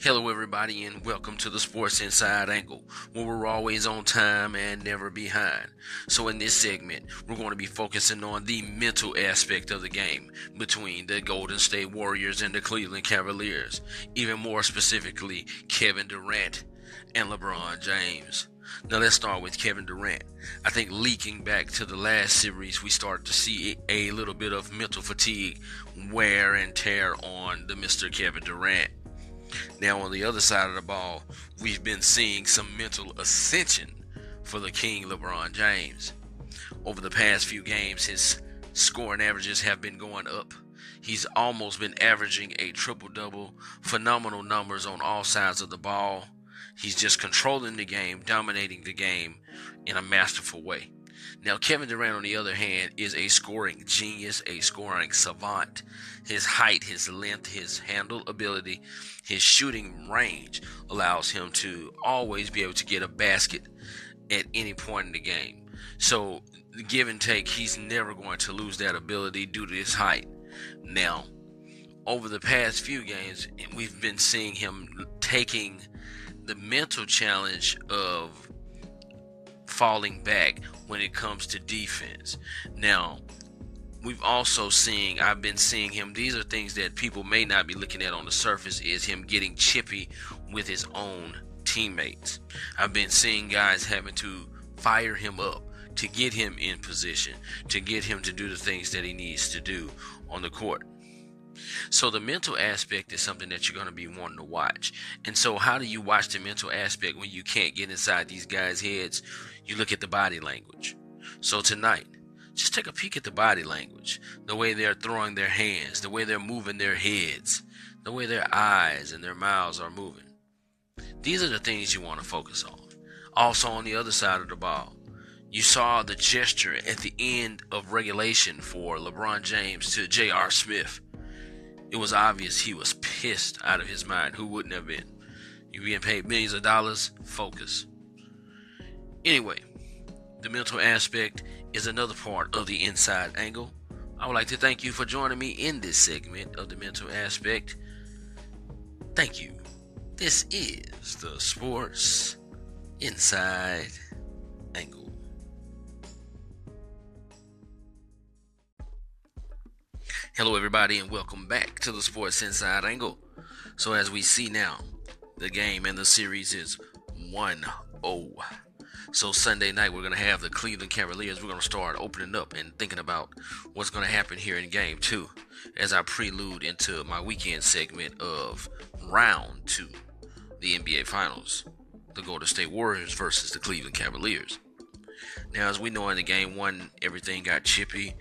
Hello, everybody, and welcome to the Sports Inside Angle, where we're always on time and never behind. So, in this segment, we're going to be focusing on the mental aspect of the game between the Golden State Warriors and the Cleveland Cavaliers, even more specifically, Kevin Durant and LeBron James. Now, let's start with Kevin Durant. I think leaking back to the last series, we started to see a little bit of mental fatigue, wear, and tear on the Mr. Kevin Durant. Now, on the other side of the ball, we've been seeing some mental ascension for the King LeBron James. Over the past few games, his scoring averages have been going up. He's almost been averaging a triple double, phenomenal numbers on all sides of the ball. He's just controlling the game, dominating the game in a masterful way. Now, Kevin Durant, on the other hand, is a scoring genius, a scoring savant. His height, his length, his handle ability, his shooting range allows him to always be able to get a basket at any point in the game. So, give and take, he's never going to lose that ability due to his height. Now, over the past few games, we've been seeing him taking the mental challenge of falling back when it comes to defense. Now, we've also seen I've been seeing him these are things that people may not be looking at on the surface is him getting chippy with his own teammates. I've been seeing guys having to fire him up to get him in position, to get him to do the things that he needs to do on the court. So the mental aspect is something that you're going to be wanting to watch. And so how do you watch the mental aspect when you can't get inside these guys' heads? You look at the body language. So tonight, just take a peek at the body language, the way they're throwing their hands, the way they're moving their heads, the way their eyes and their mouths are moving. These are the things you want to focus on. Also, on the other side of the ball, you saw the gesture at the end of regulation for LeBron James to J.R. Smith it was obvious he was pissed out of his mind. Who wouldn't have been? You're being paid millions of dollars? Focus. Anyway, the mental aspect is another part of the inside angle. I would like to thank you for joining me in this segment of the mental aspect. Thank you. This is the Sports Inside Angle. Hello, everybody, and welcome back to the Sports Inside Angle. So, as we see now, the game and the series is 1 0. So, Sunday night, we're to have the Cleveland Cavaliers. We're to start opening up and thinking about what's to happen here in game two as I prelude into my weekend segment of round two, the NBA Finals, the Golden State Warriors versus the Cleveland Cavaliers. Now, as we know in the game one, everything got chippy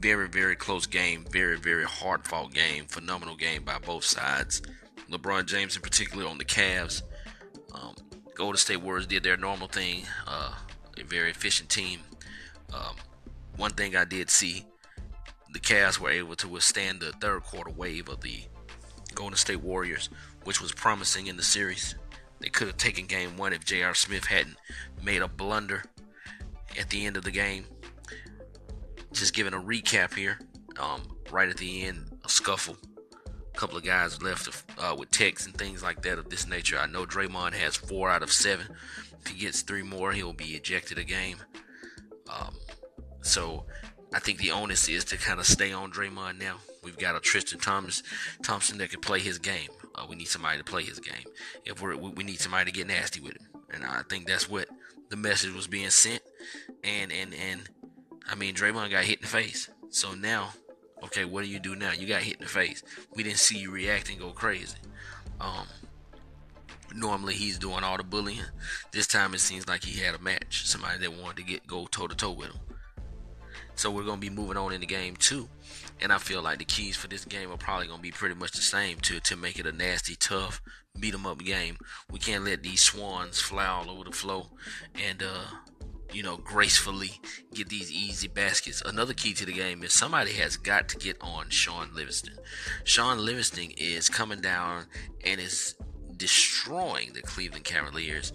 very, very close game. Very, very hard fought game. Phenomenal game by both sides. LeBron James, in particular, on the Cavs. Um, Golden State Warriors did their normal thing. Uh, a very efficient team. Um, one thing I did see, the Cavs were able to withstand the third quarter wave of the Golden State Warriors, which was promising in the series. They could have taken game one if J.R. Smith hadn't made a blunder at the end of the game just giving a recap here. Um, right at the end, a scuffle. Couple of guys left uh, with texts and things like that of this nature. I know Draymond has four out of seven. If he gets three more, he'll be ejected a game. Um, so I think the onus is to kind of stay on Draymond now. We've got a Tristan Thomas Thompson that can play his game. Uh, we need somebody to play his game. If we're, we need somebody to get nasty with him, and I think that's what the message was being sent. And and and I mean, Draymond got hit in the face. So now, okay, what do you do now? You got hit in the face. We didn't see you react and go crazy. Um, normally he's doing all the bullying. This time it seems like he had a match, somebody that wanted to get go toe to toe with him. So we're gonna be moving on in the game too, and I feel like the keys for this game are probably gonna be pretty much the same to to make it a nasty, tough, beat 'em up game. We can't let these swans fly all over the floor, and uh, you know, gracefully get these easy baskets. Another key to the game is somebody has got to get on Shaun Livingston. Shaun Livingston is coming down and is destroying the Cleveland Cavaliers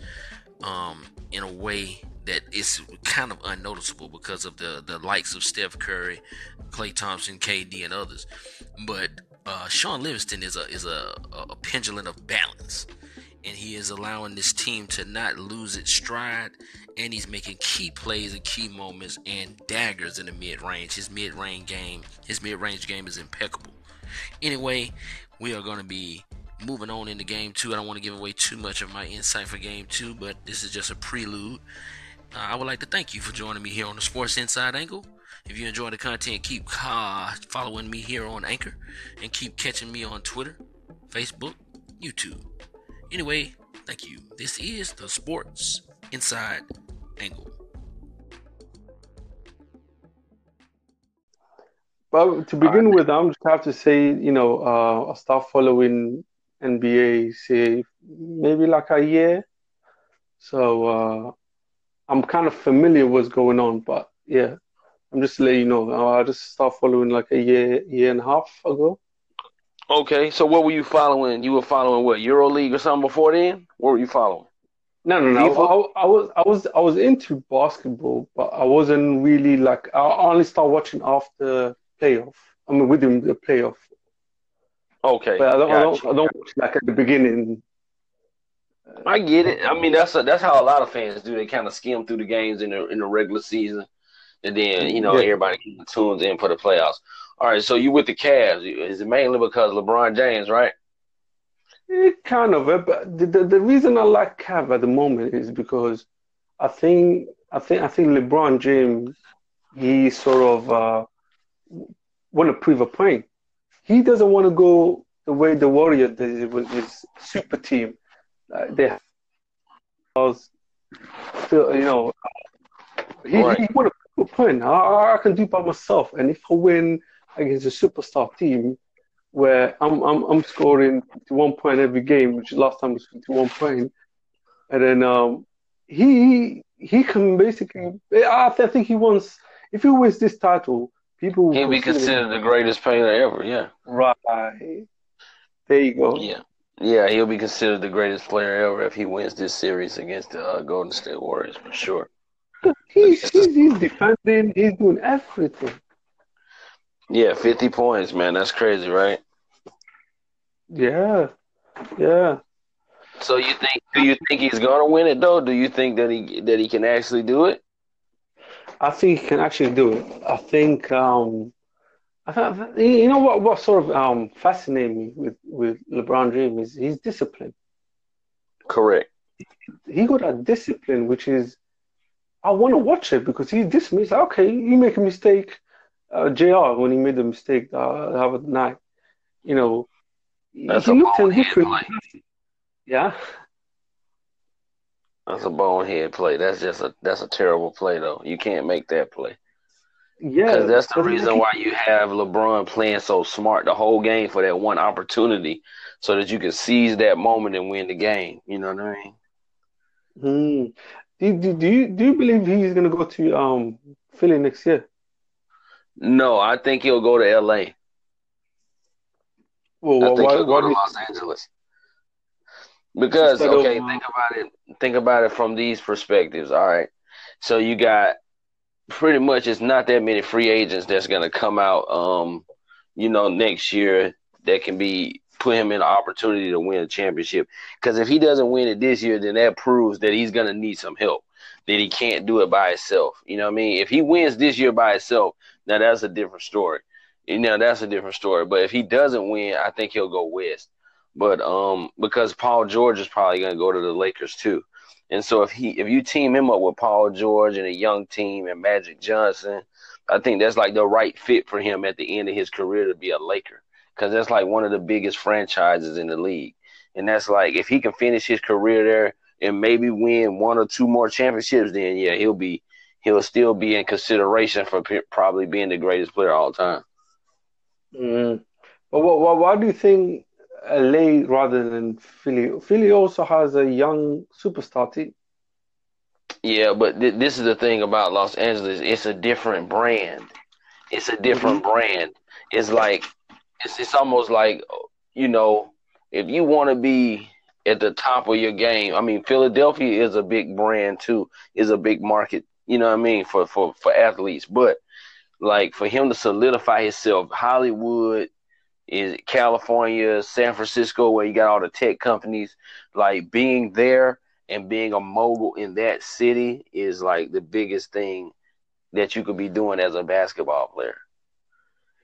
um, in a way that is kind of unnoticeable because of the, the likes of Steph Curry, Klay Thompson, KD, and others. But uh, Shaun Livingston is a is a, a pendulum of balance, and he is allowing this team to not lose its stride, and he's making key plays and key moments and daggers in the mid range. His mid range game, his mid range game is impeccable. Anyway, we are going to be moving on into game two. I don't want to give away too much of my insight for game two, but this is just a prelude. Uh, I would like to thank you for joining me here on the Sports Inside Angle. If you enjoy the content, keep uh, following me here on Anchor and keep catching me on Twitter, Facebook, YouTube. Anyway, thank you. This is the Sports Inside Angle. But to begin right. with, I'm just have to say, you know, uh, I start following NBA, say maybe like a year. So uh, I'm kind of familiar what's going on, but yeah, I'm just letting you know. I just start following like a year, year and a half ago. Okay, so what were you following? You were following what EuroLeague or something before then? What were you following? No, no, no. I, I, was, I was, I was into basketball, but I wasn't really like. I only started watching after playoff. I mean, within the playoff. Okay, but I don't, I don't, I don't watch like at the beginning. I get it. I mean, that's a, that's how a lot of fans do. They kind of skim through the games in the in the regular season, and then you know yeah. everybody tunes in for the playoffs. All right, so you with the Cavs? Is it mainly because LeBron James, right? It kind of, but the, the, the reason I like Cav at the moment is because I think I think I think LeBron James he sort of uh, want to prove a point. He doesn't want to go the way the Warriors did with his super team. Uh, they was still, you know, he, right. he want to prove a point. I, I can do by myself, and if I win against a superstar team where I'm I'm I'm scoring 51 point every game, which last time was 51 point, and then um he he can basically I think he wants if he wins this title, people he'll be considered the greatest player ever. Yeah, right. There you go. Yeah. Yeah, he'll be considered the greatest player ever if he wins this series against the uh, Golden State Warriors for sure. He's, he's, he's defending. He's doing everything. Yeah, fifty points, man. That's crazy, right? Yeah, yeah. So you think? Do you think he's gonna win it though? Do you think that he that he can actually do it? I think he can actually do it. I think. Um, I think you know what? What sort of um fascinates me with with LeBron James is his discipline. Correct. He got a discipline, which is I want to watch it because he's disciplined. Okay, you make a mistake, uh, J.R. when he made the mistake the other night, you know, that's he a looked bonehead play. Yeah. That's a bonehead play. That's just a that's a terrible play though. You can't make that play. Yeah, because that's the reason why you have LeBron playing so smart the whole game for that one opportunity, so that you can seize that moment and win the game. You know what I mean? Hmm. Do, do, do you do you believe he's gonna go to um Philly next year? No, I think he'll go to LA. Well, I think why, he'll go to Los Angeles. Because okay, think about it. Think about it from these perspectives. All right, so you got pretty much it's not that many free agents that's gonna come out. Um, you know, next year that can be put him in an opportunity to win a championship. Because if he doesn't win it this year, then that proves that he's gonna need some help. That he can't do it by himself. You know what I mean? If he wins this year by himself, now that's a different story. You know, that's a different story. But if he doesn't win, I think he'll go west. But um, because Paul George is probably going to go to the Lakers too, and so if he if you team him up with Paul George and a young team and Magic Johnson, I think that's like the right fit for him at the end of his career to be a Laker because that's like one of the biggest franchises in the league, and that's like if he can finish his career there and maybe win one or two more championships, then yeah, he'll be he'll still be in consideration for p- probably being the greatest player all time. Mm. But what, why do you think LA rather than Philly? Philly also has a young superstar team. Yeah, but th- this is the thing about Los Angeles. It's a different brand. It's a different mm-hmm. brand. It's like it's it's almost like you know if you want to be at the top of your game. I mean, Philadelphia is a big brand too. Is a big market you know what I mean, for for for athletes. But like for him to solidify himself, Hollywood, is California, San Francisco, where you got all the tech companies. Like being there and being a mogul in that city is like the biggest thing that you could be doing as a basketball player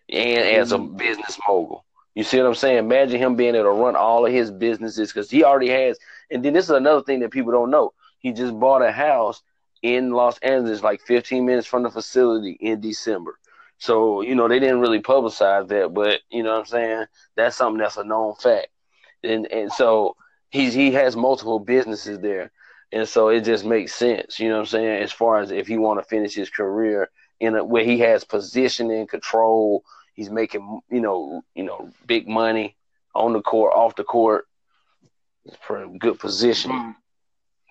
and as a mm-hmm. business mogul. You see what I'm saying? Imagine him being able to run all of his businesses because he already has. And then this is another thing that people don't know. He just bought a house in Los Angeles, like 15 minutes from the facility in December. So, you know, they didn't really publicize that, but you know what I'm saying? That's something that's a known fact. And and so he's he has multiple businesses there. And so it just makes sense, you know what I'm saying, as far as if he want to finish his career in a where he has position and control, he's making, you know, you know, big money on the court, off the court. It's for good position.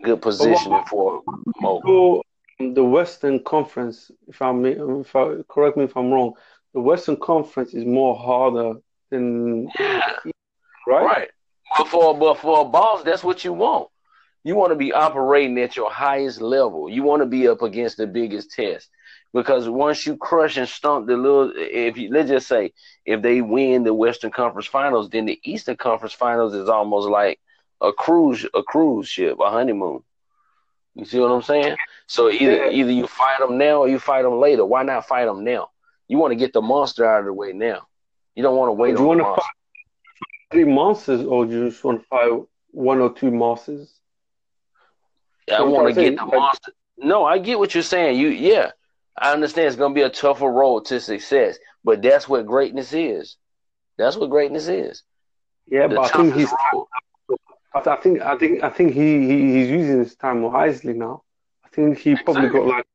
Good positioning for Mo the Western Conference, if I'm if I correct me if I'm wrong, the Western Conference is more harder than yeah. right. Right. But for but for a boss, that's what you want. You want to be operating at your highest level. You want to be up against the biggest test. Because once you crush and stomp the little, if you let's just say if they win the Western Conference Finals, then the Eastern Conference Finals is almost like a cruise, a cruise ship, a honeymoon. You see what I'm saying? So either either you fight them now or you fight them later. Why not fight them now? You want to get the monster out of the way now. You don't want to wait. Do you want to fight three monsters, or do you just want to fight one or two monsters? I want to get the like, monster. No, I get what you're saying. You, yeah, I understand it's gonna be a tougher road to success, but that's what greatness is. That's what greatness is. Yeah, the but I think he's. Road. I think I think I think he, he he's using his time wisely now. I think he probably got like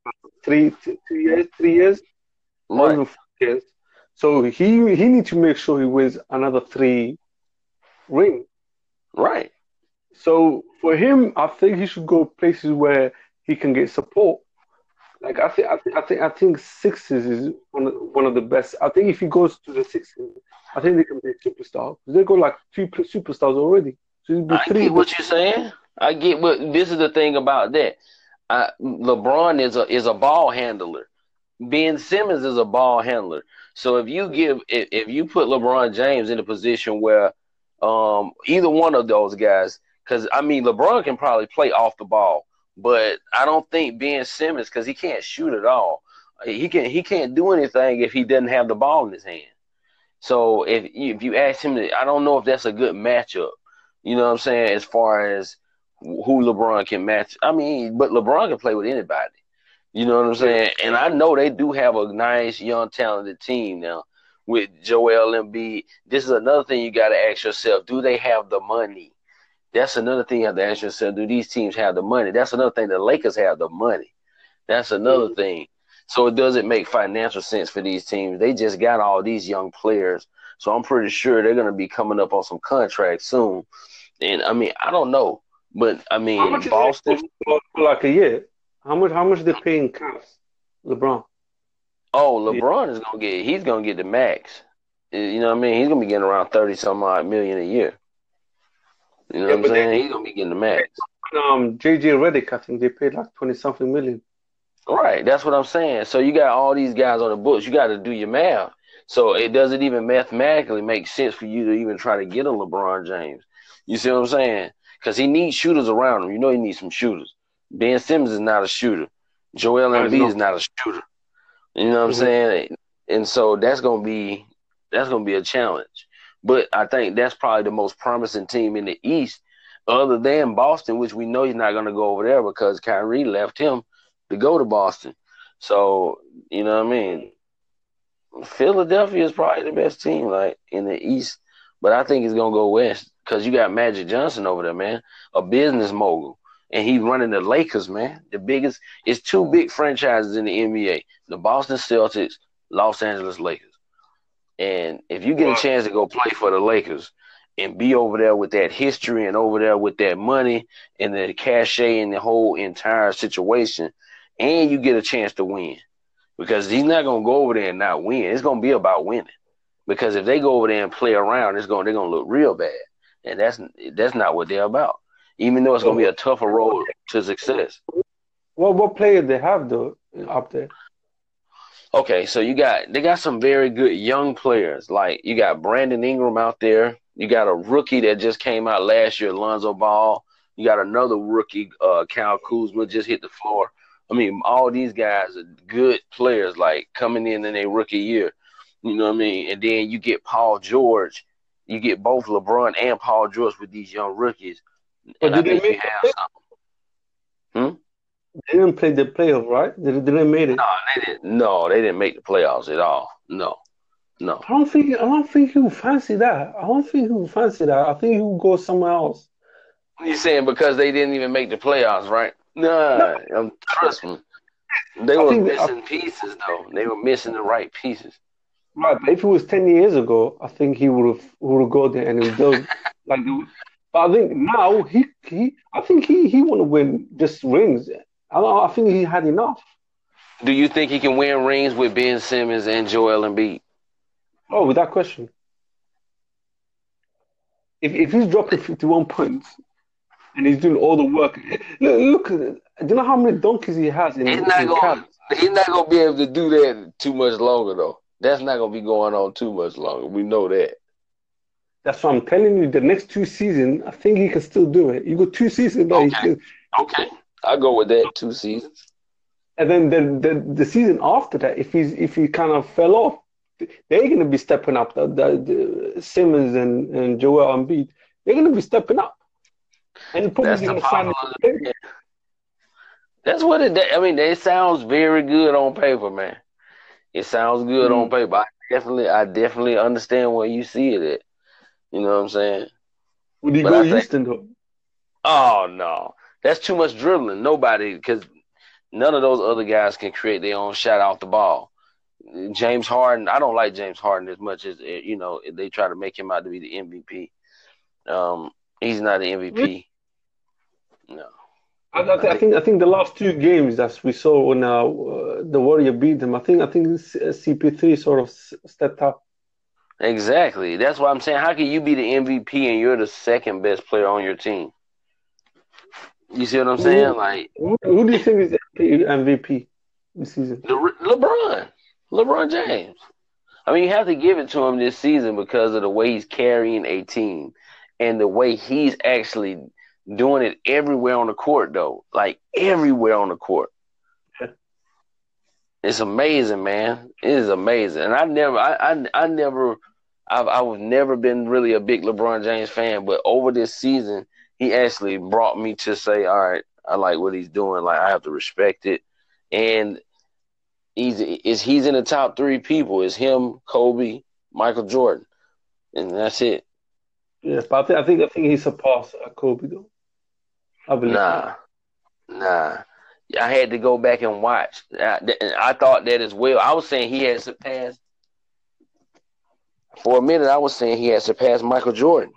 three two, two years, three years, right. even four years. So he he needs to make sure he wins another three rings. Right. So for him, I think he should go places where he can get support. Like I think I think I think I think Sixers is one of, one of the best. I think if he goes to the Sixers, I think they can be a superstar. They got like two superstars already. I get what you're saying. I get what this is the thing about that. I, LeBron is a is a ball handler. Ben Simmons is a ball handler. So if you give if, if you put LeBron James in a position where um, either one of those guys, because I mean LeBron can probably play off the ball, but I don't think Ben Simmons because he can't shoot at all. He can he can't do anything if he doesn't have the ball in his hand. So if if you ask him, to, I don't know if that's a good matchup. You know what I'm saying? As far as who LeBron can match. I mean, but LeBron can play with anybody. You know what I'm saying? And I know they do have a nice, young, talented team now with Joel Embiid. This is another thing you got to ask yourself: Do they have the money? That's another thing you have to ask yourself: Do these teams have the money? That's another thing. The Lakers have the money. That's another mm-hmm. thing. So it doesn't make financial sense for these teams. They just got all these young players. So I'm pretty sure they're going to be coming up on some contracts soon. And I mean, I don't know, but I mean, how much Boston for like a year. How much? How much they paying caps? LeBron. Oh, LeBron yeah. is gonna get. He's gonna get the max. You know what I mean? He's gonna be getting around thirty some odd million a year. You know yeah, what I'm saying? he's gonna be getting the max. Um, JJ Redick, I think they paid like twenty something million. Right, that's what I'm saying. So you got all these guys on the books. You got to do your math. So it doesn't even mathematically make sense for you to even try to get a LeBron James. You see what I'm saying? Because he needs shooters around him. You know he needs some shooters. Ben Simmons is not a shooter. Joel Embiid is not a shooter. You know what I'm mm-hmm. saying? And so that's gonna be that's gonna be a challenge. But I think that's probably the most promising team in the East, other than Boston, which we know he's not gonna go over there because Kyrie left him to go to Boston. So you know what I mean. Philadelphia is probably the best team, like in the East, but I think it's gonna go West because you got Magic Johnson over there, man, a business mogul, and he's running the Lakers, man. The biggest, it's two big franchises in the NBA: the Boston Celtics, Los Angeles Lakers. And if you get a chance to go play for the Lakers and be over there with that history and over there with that money and the cachet and the whole entire situation, and you get a chance to win, because he's not gonna go over there and not win. It's gonna be about winning. Because if they go over there and play around, it's going they're gonna look real bad and that's that's not what they're about. Even though it's going to be a tougher road to success. Well, what player they have though up there? Okay, so you got they got some very good young players. Like you got Brandon Ingram out there. You got a rookie that just came out last year, Lonzo Ball. You got another rookie, uh, Kyle Kuzma, just hit the floor. I mean, all these guys are good players, like coming in in their rookie year. You know what I mean? And then you get Paul George. You get both LeBron and Paul George with these young rookies. But and did they make have Hmm? They didn't play the playoff, right? They, they didn't make it. No, they didn't. No, they didn't make the playoffs at all. No, no. I don't think. I don't think he would fancy that. I don't think he would fancy that. I think he would go somewhere else. You saying because they didn't even make the playoffs, right? Nah, no. Trust me. They I were missing I, pieces, though. They were missing the right pieces. Right, but if it was ten years ago, I think he would have would have got there and he would like. But I think now he he I think he he want to win just rings. I I think he had enough. Do you think he can win rings with Ben Simmons and Joel Embiid? Oh, without question. If if he's dropping fifty one points and he's doing all the work, look, look do you know how many donkeys he has in, he's not in gonna, He's not gonna be able to do that too much longer though. That's not gonna be going on too much longer. We know that. That's what I'm telling you. The next two seasons, I think he can still do it. You go two seasons, okay. Can, okay, I go with that. Two seasons. And then the, the the season after that, if he's if he kind of fell off, they're going to be stepping up. The, the, the Simmons and and Joel Embiid, they're going to be stepping up, and probably going to sign. That's what it. I mean, it sounds very good on paper, man. It sounds good mm-hmm. on paper. I definitely, I definitely understand where you see it at. You know what I'm saying? Would he but go I Houston think. Oh no, that's too much dribbling. Nobody, because none of those other guys can create their own shot off the ball. James Harden, I don't like James Harden as much as you know they try to make him out to be the MVP. Um, he's not the MVP. No. I, I, think I think the last two games that we saw when uh, uh the Warrior beat them, I think I think CP3 sort of stepped up. Exactly. That's why I'm saying, how can you be the MVP and you're the second best player on your team? You see what I'm saying? Who, like, who, who do you think is MVP this season? Le- LeBron, LeBron James. I mean, you have to give it to him this season because of the way he's carrying a team and the way he's actually doing it everywhere on the court, though. Like everywhere on the court. It's amazing, man. It is amazing, and I never, I, I, I never, I've, I've never been really a big LeBron James fan, but over this season, he actually brought me to say, all right, I like what he's doing. Like I have to respect it, and he's is he's in the top three people. Is him, Kobe, Michael Jordan, and that's it. Yeah, but I think I think, I think he surpassed uh, Kobe though. I believe. Nah, nah. I had to go back and watch. I, I thought that as well. I was saying he had surpassed. For a minute, I was saying he had surpassed Michael Jordan,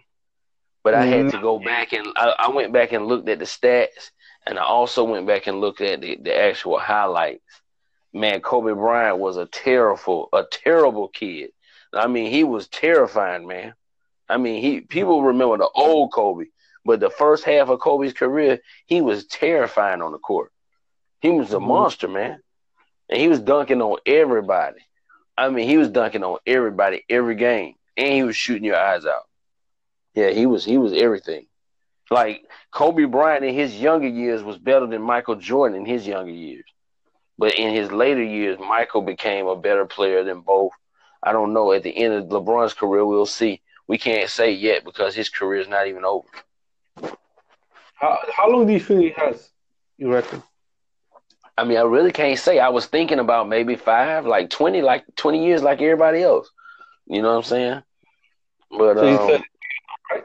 but I had to mm-hmm. go back and I, I, went back and looked at the stats, and I also went back and looked at the, the actual highlights. Man, Kobe Bryant was a terrible, a terrible kid. I mean, he was terrifying, man. I mean, he people remember the old Kobe, but the first half of Kobe's career, he was terrifying on the court. He was a mm-hmm. monster, man. And he was dunking on everybody. I mean, he was dunking on everybody every game. And he was shooting your eyes out. Yeah, he was he was everything. Like Kobe Bryant in his younger years was better than Michael Jordan in his younger years. But in his later years, Michael became a better player than both. I don't know. At the end of LeBron's career, we'll see. We can't say yet because his career is not even over. How how long do you think he has? You reckon? I mean, I really can't say. I was thinking about maybe five, like twenty, like twenty years, like everybody else. You know what I'm saying? But so um, said, right?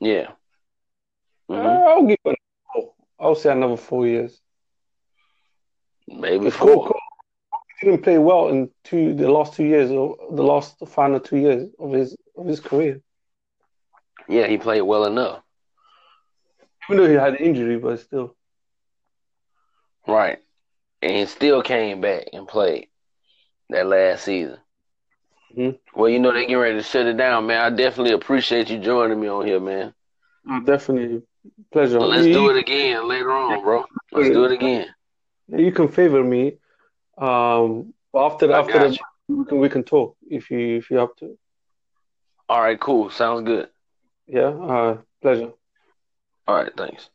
yeah. Uh, mm-hmm. I'll give it. I'll say another four years. Maybe four. Cole, didn't play well in two the last two years or the last final two years of his of his career. Yeah, he played well enough. Even though he had an injury, but still. Right. And he still came back and played that last season. Mm-hmm. Well, you know they getting ready to shut it down, man. I definitely appreciate you joining me on here, man. Oh, definitely pleasure. Well, let's you, do it again later on, bro. Let's do it again. You can favor me. Um, But after after the, we can we can talk if you if you're up to. All right, cool. Sounds good. Yeah. Uh, pleasure. All right. Thanks.